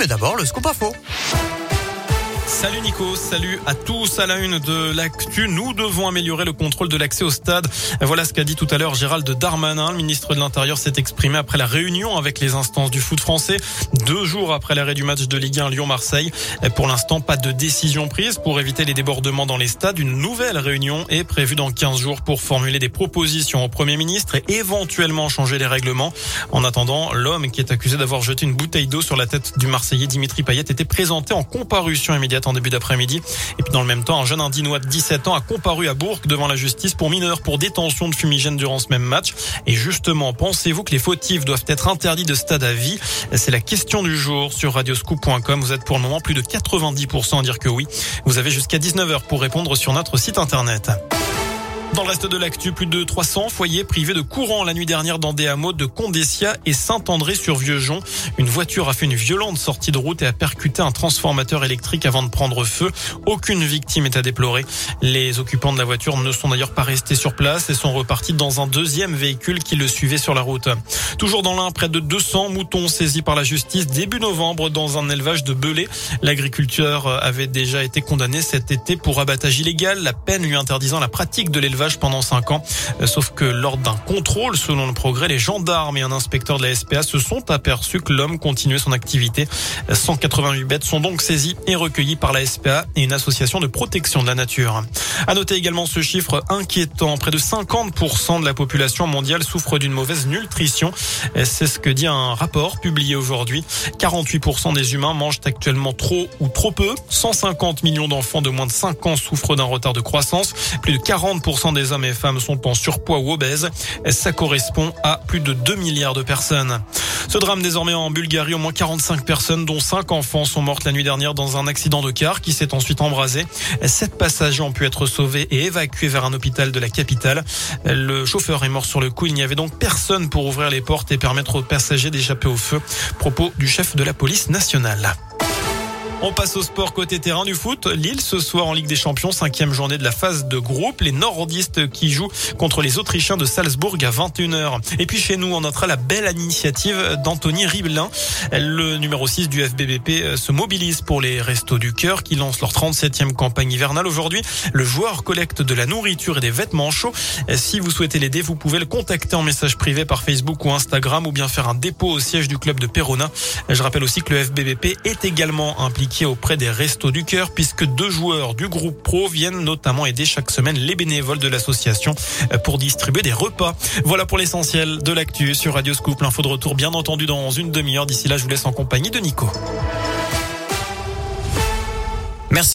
mais d'abord le scoop info. Salut Nico, salut à tous à la une de l'actu. Nous devons améliorer le contrôle de l'accès au stade. Voilà ce qu'a dit tout à l'heure Gérald Darmanin. Le ministre de l'Intérieur s'est exprimé après la réunion avec les instances du foot français, deux jours après l'arrêt du match de Ligue 1 Lyon-Marseille. Pour l'instant, pas de décision prise pour éviter les débordements dans les stades. Une nouvelle réunion est prévue dans 15 jours pour formuler des propositions au Premier ministre et éventuellement changer les règlements. En attendant, l'homme qui est accusé d'avoir jeté une bouteille d'eau sur la tête du Marseillais Dimitri Payet était présenté en comparution immédiate en début d'après-midi. Et puis dans le même temps, un jeune Indinois de 17 ans a comparu à Bourg devant la justice pour mineur pour détention de fumigène durant ce même match. Et justement, pensez-vous que les fautifs doivent être interdits de stade à vie? C'est la question du jour sur radioscoop.com. Vous êtes pour le moment plus de 90% à dire que oui. Vous avez jusqu'à 19h pour répondre sur notre site internet. Dans le reste de l'actu, plus de 300 foyers privés de courant la nuit dernière dans des hameaux de Condessia et Saint-André-sur-Vieux-Jon. Une voiture a fait une violente sortie de route et a percuté un transformateur électrique avant de prendre feu. Aucune victime est à déplorer. Les occupants de la voiture ne sont d'ailleurs pas restés sur place et sont repartis dans un deuxième véhicule qui le suivait sur la route. Toujours dans l'un, près de 200 moutons saisis par la justice début novembre dans un élevage de Belay. L'agriculteur avait déjà été condamné cet été pour abattage illégal, la peine lui interdisant la pratique de l'élevage pendant 5 ans. Euh, sauf que lors d'un contrôle, selon le progrès, les gendarmes et un inspecteur de la SPA se sont aperçus que l'homme continuait son activité. 188 bêtes sont donc saisies et recueillies par la SPA et une association de protection de la nature. À noter également ce chiffre inquiétant. Près de 50% de la population mondiale souffre d'une mauvaise nutrition. C'est ce que dit un rapport publié aujourd'hui. 48% des humains mangent actuellement trop ou trop peu. 150 millions d'enfants de moins de 5 ans souffrent d'un retard de croissance. Plus de 40% des hommes et femmes sont en surpoids ou obèses. Ça correspond à plus de 2 milliards de personnes. Ce drame désormais en Bulgarie, au moins 45 personnes, dont 5 enfants, sont mortes la nuit dernière dans un accident de car qui s'est ensuite embrasé. Sept passagers ont pu être sauvés et évacués vers un hôpital de la capitale. Le chauffeur est mort sur le coup. Il n'y avait donc personne pour ouvrir les portes et permettre aux passagers d'échapper au feu. Propos du chef de la police nationale. On passe au sport côté terrain du foot. Lille ce soir en Ligue des Champions, cinquième journée de la phase de groupe. Les nordistes qui jouent contre les Autrichiens de Salzbourg à 21h. Et puis chez nous, on notera la belle initiative d'Anthony Ribelin. Le numéro 6 du FBBP euh, se mobilise pour les Restos du Cœur qui lancent leur 37e campagne hivernale aujourd'hui. Le joueur collecte de la nourriture et des vêtements chauds. Si vous souhaitez l'aider, vous pouvez le contacter en message privé par Facebook ou Instagram ou bien faire un dépôt au siège du club de Perona. Je rappelle aussi que le FBBP est également impliqué auprès des Restos du Cœur puisque deux joueurs du groupe pro viennent notamment aider chaque semaine les bénévoles de l'association pour distribuer des repas. Voilà pour l'essentiel de l'actu sur Radio Scoop. L'info de retour bien entendu dans une demi-heure. D'ici là, je vous laisse en compagnie de Nico.